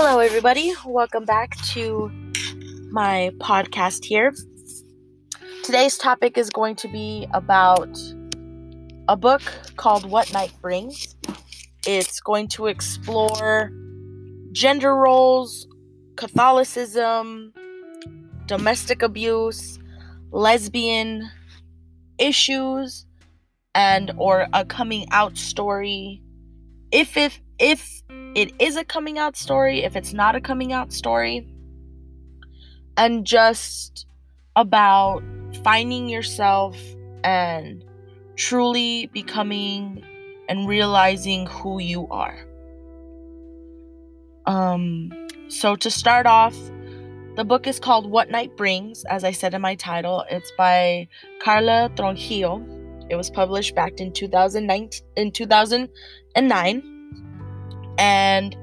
Hello, everybody. Welcome back to my podcast here. Today's topic is going to be about a book called What Night Brings. It's going to explore gender roles, Catholicism, domestic abuse, lesbian issues, and or a coming out story. If if if it is a coming out story, if it's not a coming out story, and just about finding yourself and truly becoming and realizing who you are. Um so to start off, the book is called What Night Brings, as I said in my title. It's by Carla Trujillo. It was published back in 2009 in 2009 and 9. And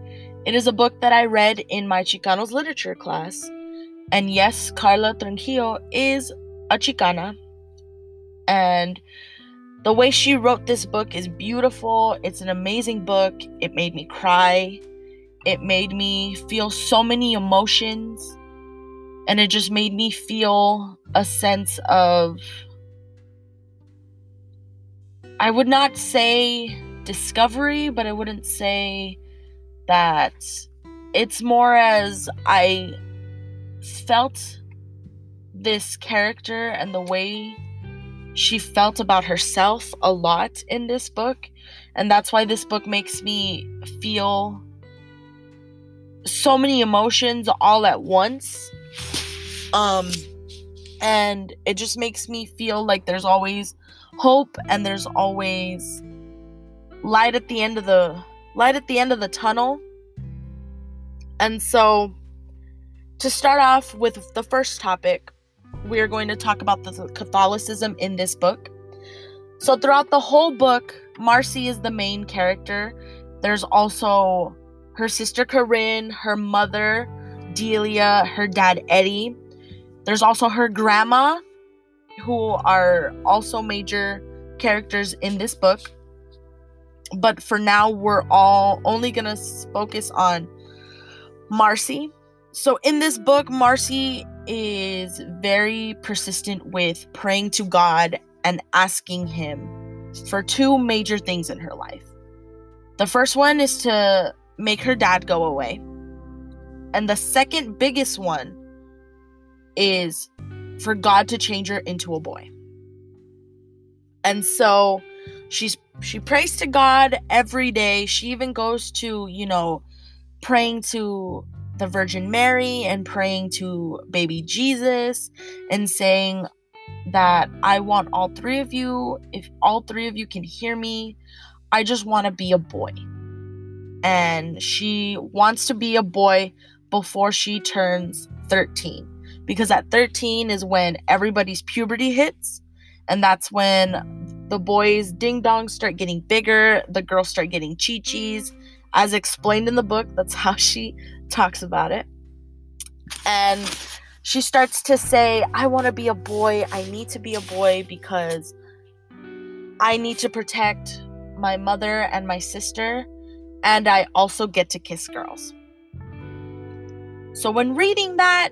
it is a book that I read in my Chicanos literature class. And yes, Carla Trujillo is a Chicana. And the way she wrote this book is beautiful. It's an amazing book. It made me cry. It made me feel so many emotions. And it just made me feel a sense of, I would not say discovery, but I wouldn't say that it's more as I felt this character and the way she felt about herself a lot in this book. And that's why this book makes me feel so many emotions all at once. Um and it just makes me feel like there's always hope and there's always light at the end of the light at the end of the tunnel. And so, to start off with the first topic, we are going to talk about the Catholicism in this book. So, throughout the whole book, Marcy is the main character. There's also her sister Corinne, her mother Delia, her dad Eddie. There's also her grandma, who are also major characters in this book but for now we're all only gonna focus on marcy. So in this book marcy is very persistent with praying to god and asking him for two major things in her life. The first one is to make her dad go away. And the second biggest one is for god to change her into a boy. And so she's she prays to God every day. She even goes to, you know, praying to the Virgin Mary and praying to baby Jesus and saying that I want all three of you, if all three of you can hear me, I just want to be a boy. And she wants to be a boy before she turns 13. Because at 13 is when everybody's puberty hits. And that's when the boys' ding dongs start getting bigger, the girls start getting chi chis. As explained in the book, that's how she talks about it. And she starts to say, I want to be a boy. I need to be a boy because I need to protect my mother and my sister. And I also get to kiss girls. So when reading that,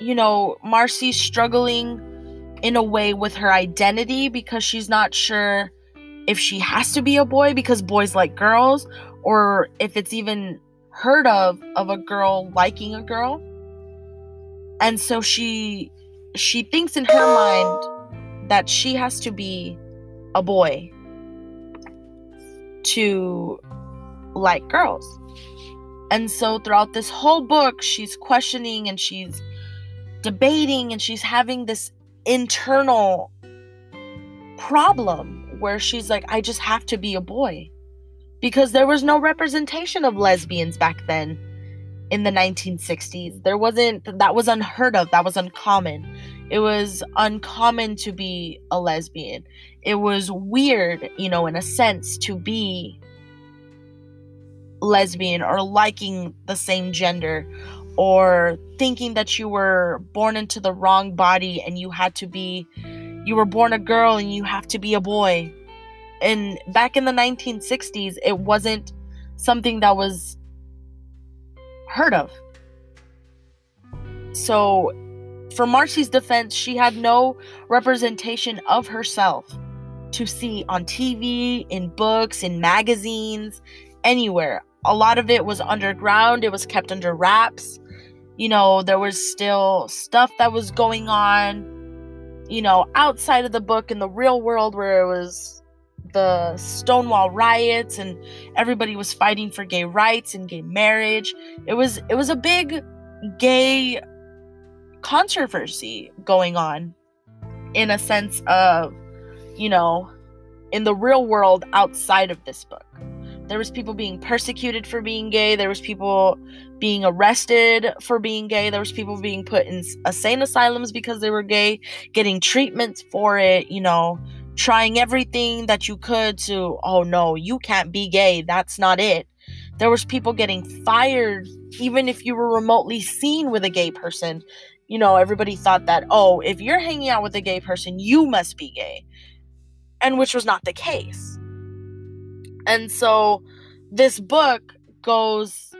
you know, Marcy's struggling in a way with her identity because she's not sure if she has to be a boy because boys like girls or if it's even heard of of a girl liking a girl. And so she she thinks in her mind that she has to be a boy to like girls. And so throughout this whole book she's questioning and she's debating and she's having this internal problem where she's like, I just have to be a boy. Because there was no representation of lesbians back then in the 1960s. There wasn't, that was unheard of, that was uncommon. It was uncommon to be a lesbian. It was weird, you know, in a sense, to be lesbian or liking the same gender or thinking that you were born into the wrong body and you had to be you were born a girl and you have to be a boy. And back in the 1960s, it wasn't something that was heard of. So, for Marcy's defense, she had no representation of herself to see on TV, in books, in magazines, anywhere. A lot of it was underground, it was kept under wraps. You know, there was still stuff that was going on, you know, outside of the book in the real world where it was the Stonewall riots and everybody was fighting for gay rights and gay marriage. It was it was a big gay controversy going on in a sense of, you know, in the real world outside of this book. There was people being persecuted for being gay, there was people being arrested for being gay, there was people being put in insane asylums because they were gay, getting treatments for it, you know, trying everything that you could to oh no, you can't be gay, that's not it. There was people getting fired even if you were remotely seen with a gay person you know, everybody thought that, oh, if you're hanging out with a gay person, you must be gay. And which was not the case. And so this book goes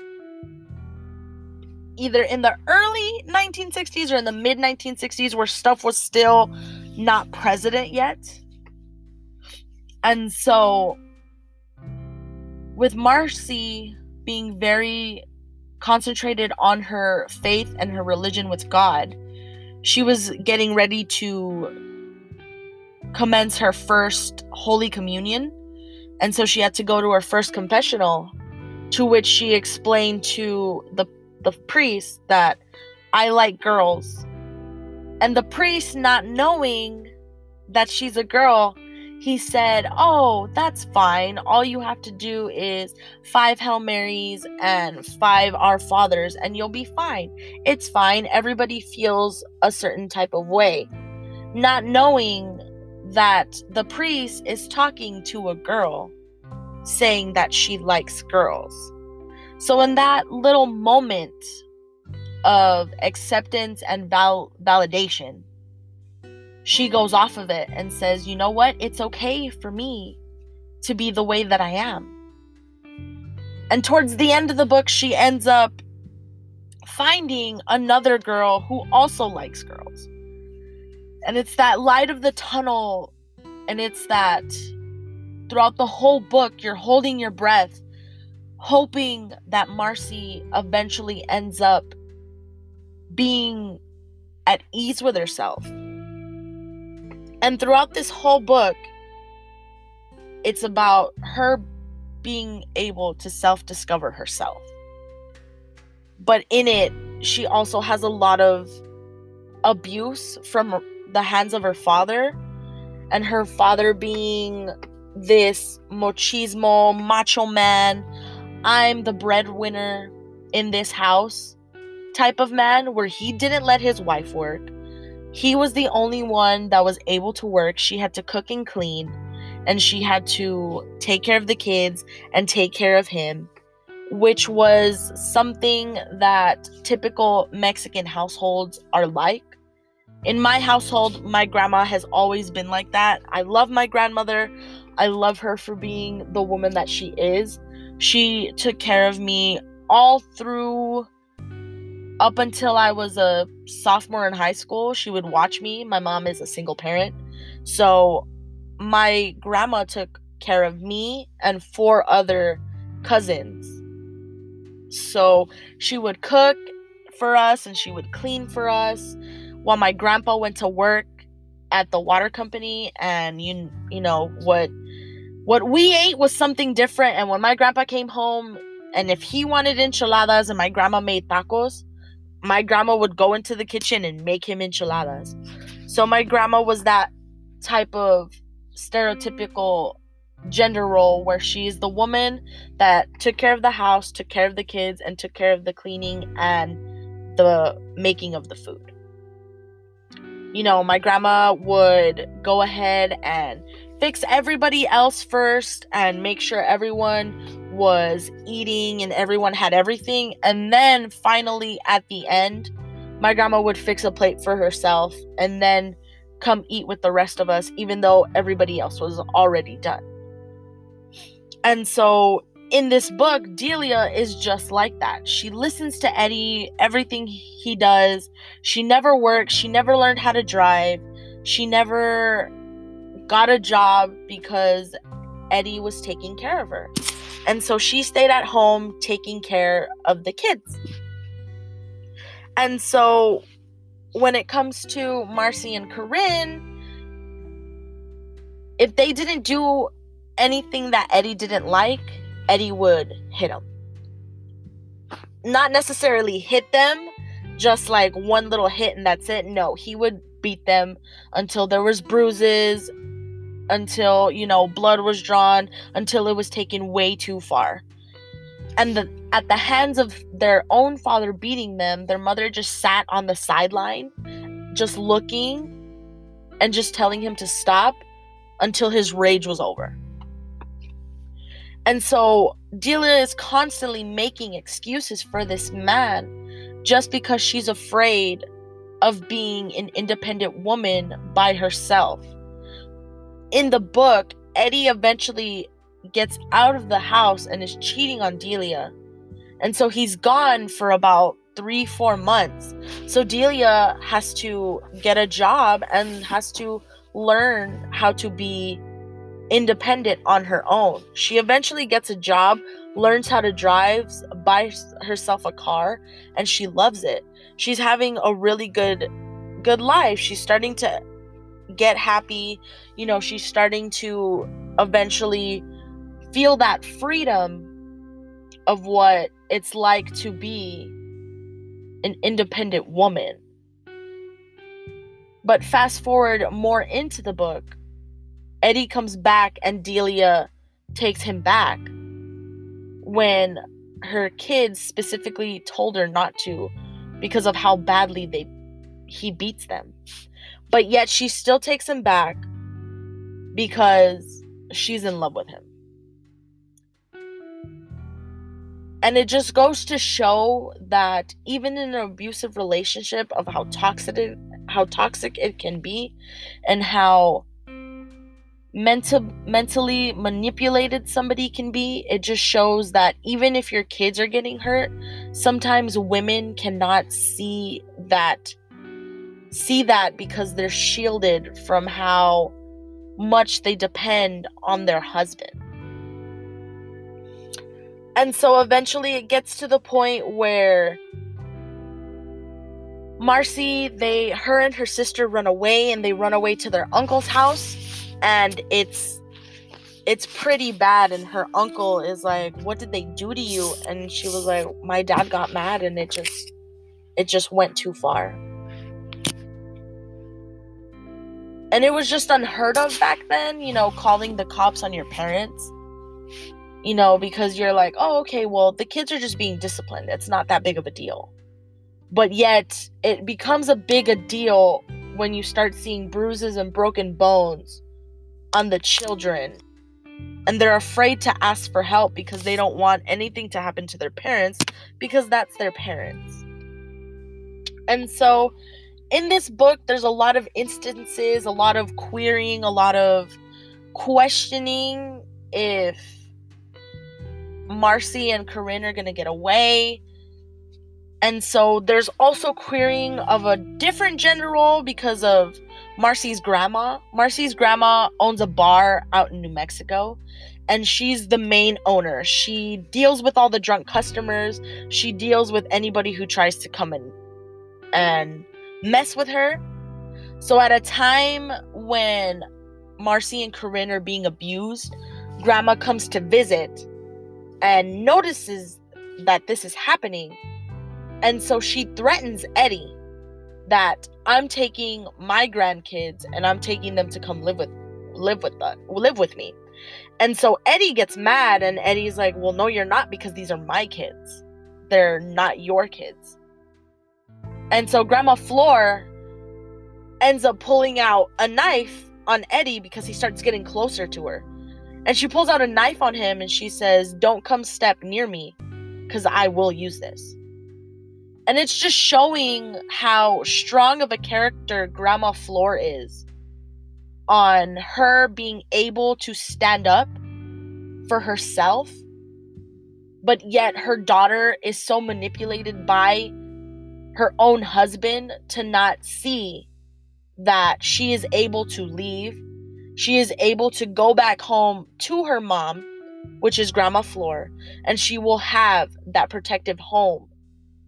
either in the early 1960s or in the mid 1960s where stuff was still not president yet. And so with Marcy being very concentrated on her faith and her religion with God. She was getting ready to commence her first Holy Communion, and so she had to go to her first confessional, to which she explained to the, the priest that I like girls. And the priest, not knowing that she's a girl, he said, Oh, that's fine. All you have to do is five Hail Marys and five Our Fathers, and you'll be fine. It's fine. Everybody feels a certain type of way. Not knowing that the priest is talking to a girl, saying that she likes girls. So, in that little moment of acceptance and val- validation, she goes off of it and says, you know what? It's okay for me to be the way that I am. And towards the end of the book, she ends up finding another girl who also likes girls. And it's that light of the tunnel, and it's that throughout the whole book, you're holding your breath, hoping that Marcy eventually ends up being at ease with herself and throughout this whole book, it's about her being able to self discover herself. But in it, she also has a lot of abuse from the hands of her father, and her father being this machismo, macho man, I'm the breadwinner in this house type of man, where he didn't let his wife work he was the only one that was able to work. She had to cook and clean, and she had to take care of the kids and take care of him, which was something that typical Mexican households are like. In my household, my grandma has always been like that. I love my grandmother. I love her for being the woman that she is. She took care of me all through up until I was a sophomore in high school, she would watch me. My mom is a single parent. So my grandma took care of me and four other cousins. So she would cook for us and she would clean for us while my grandpa went to work at the water company and you you know what what we ate was something different and when my grandpa came home and if he wanted enchiladas and my grandma made tacos my grandma would go into the kitchen and make him enchiladas. So my grandma was that type of stereotypical gender role where she's the woman that took care of the house, took care of the kids, and took care of the cleaning and the making of the food. You know, my grandma would go ahead and fix everybody else first and make sure everyone was eating and everyone had everything. And then finally, at the end, my grandma would fix a plate for herself and then come eat with the rest of us, even though everybody else was already done. And so, in this book, Delia is just like that. She listens to Eddie, everything he does. She never worked, she never learned how to drive. She never got a job because Eddie was taking care of her. And so she stayed at home taking care of the kids. And so when it comes to Marcy and Corinne, if they didn't do anything that Eddie didn't like, Eddie would hit them. Not necessarily hit them, just like one little hit and that's it. No, he would beat them until there was bruises, until, you know, blood was drawn, until it was taken way too far. And the, at the hands of their own father beating them, their mother just sat on the sideline, just looking and just telling him to stop until his rage was over. And so Delia is constantly making excuses for this man just because she's afraid of being an independent woman by herself. In the book, Eddie eventually gets out of the house and is cheating on Delia. And so he's gone for about three, four months. So Delia has to get a job and has to learn how to be independent on her own. She eventually gets a job, learns how to drive, buys herself a car, and she loves it. She's having a really good good life. She's starting to get happy. You know, she's starting to eventually feel that freedom of what it's like to be an independent woman. But fast forward more into the book, Eddie comes back and Delia takes him back when her kids specifically told her not to because of how badly they he beats them. But yet she still takes him back because she's in love with him. And it just goes to show that even in an abusive relationship of how toxic it, how toxic it can be and how mental mentally manipulated somebody can be it just shows that even if your kids are getting hurt sometimes women cannot see that see that because they're shielded from how much they depend on their husband. And so eventually it gets to the point where Marcy, they her and her sister run away and they run away to their uncle's house and it's it's pretty bad. And her uncle is like what did they do to you? And she was like my dad got mad and it just it just went too far. And it was just unheard of back then you know calling the cops on your parents you know because you're like oh okay well the kids are just being disciplined. It's not that big of a deal. But yet it becomes a big a deal when you start seeing bruises and broken bones on the children and they're afraid to ask for help because they don't want anything to happen to their parents because that's their parents. And so in this book there's a lot of instances, a lot of querying, a lot of questioning if Marcy and Corinne are going to get away. And so there's also querying of a different gender role because of Marcy's grandma. Marcy's grandma owns a bar out in New Mexico and she's the main owner. She deals with all the drunk customers. She deals with anybody who tries to come in and mess with her. So at a time when Marcy and Corinne are being abused, grandma comes to visit and notices that this is happening. And so she threatens Eddie that I'm taking my grandkids and I'm taking them to come live with live with the, live with me. And so Eddie gets mad and Eddie's like, "Well, no you're not because these are my kids. They're not your kids." And so Grandma Flor ends up pulling out a knife on Eddie because he starts getting closer to her. And she pulls out a knife on him and she says, "Don't come step near me cuz I will use this." And it's just showing how strong of a character Grandma Flor is on her being able to stand up for herself but yet her daughter is so manipulated by her own husband to not see that she is able to leave. She is able to go back home to her mom, which is Grandma Flor, and she will have that protective home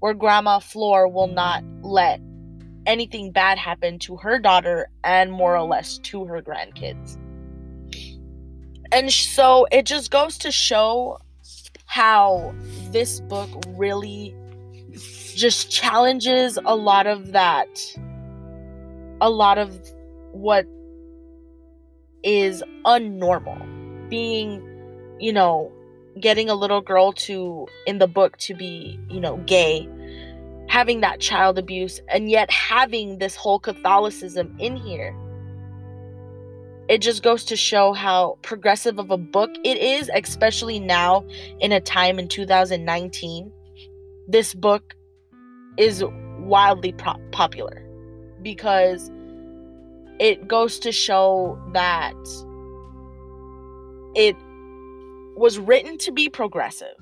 where Grandma Flor will not let anything bad happen to her daughter and more or less to her grandkids. And so it just goes to show how this book really just challenges a lot of that a lot of what is unnormal being you know getting a little girl to in the book to be you know gay having that child abuse and yet having this whole catholicism in here it just goes to show how progressive of a book it is especially now in a time in 2019 this book is wildly pro- popular because it goes to show that it was written to be progressive.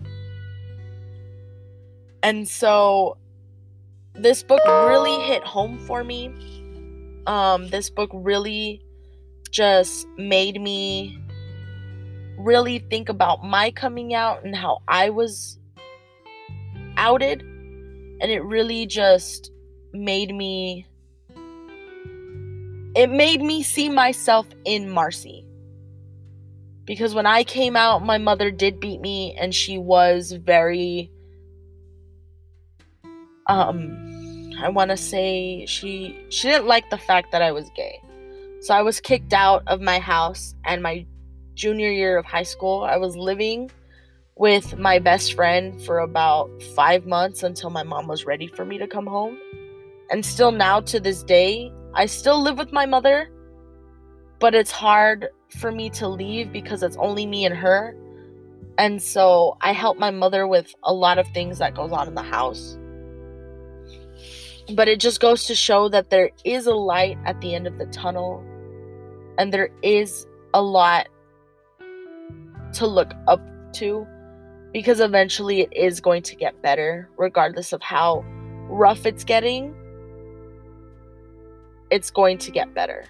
And so this book really hit home for me. Um this book really just made me really think about my coming out and how I was outed and it really just made me it made me see myself in Marcy. Because when I came out, my mother did beat me and she was very um I want to say she she didn't like the fact that I was gay. So I was kicked out of my house and my junior year of high school, I was living with my best friend for about 5 months until my mom was ready for me to come home. And still now to this day, I still live with my mother, but it's hard for me to leave because it's only me and her. And so I help my mother with a lot of things that goes on in the house. But it just goes to show that there is a light at the end of the tunnel and there is a lot to look up to because eventually it is going to get better regardless of how rough it's getting it's going to get better.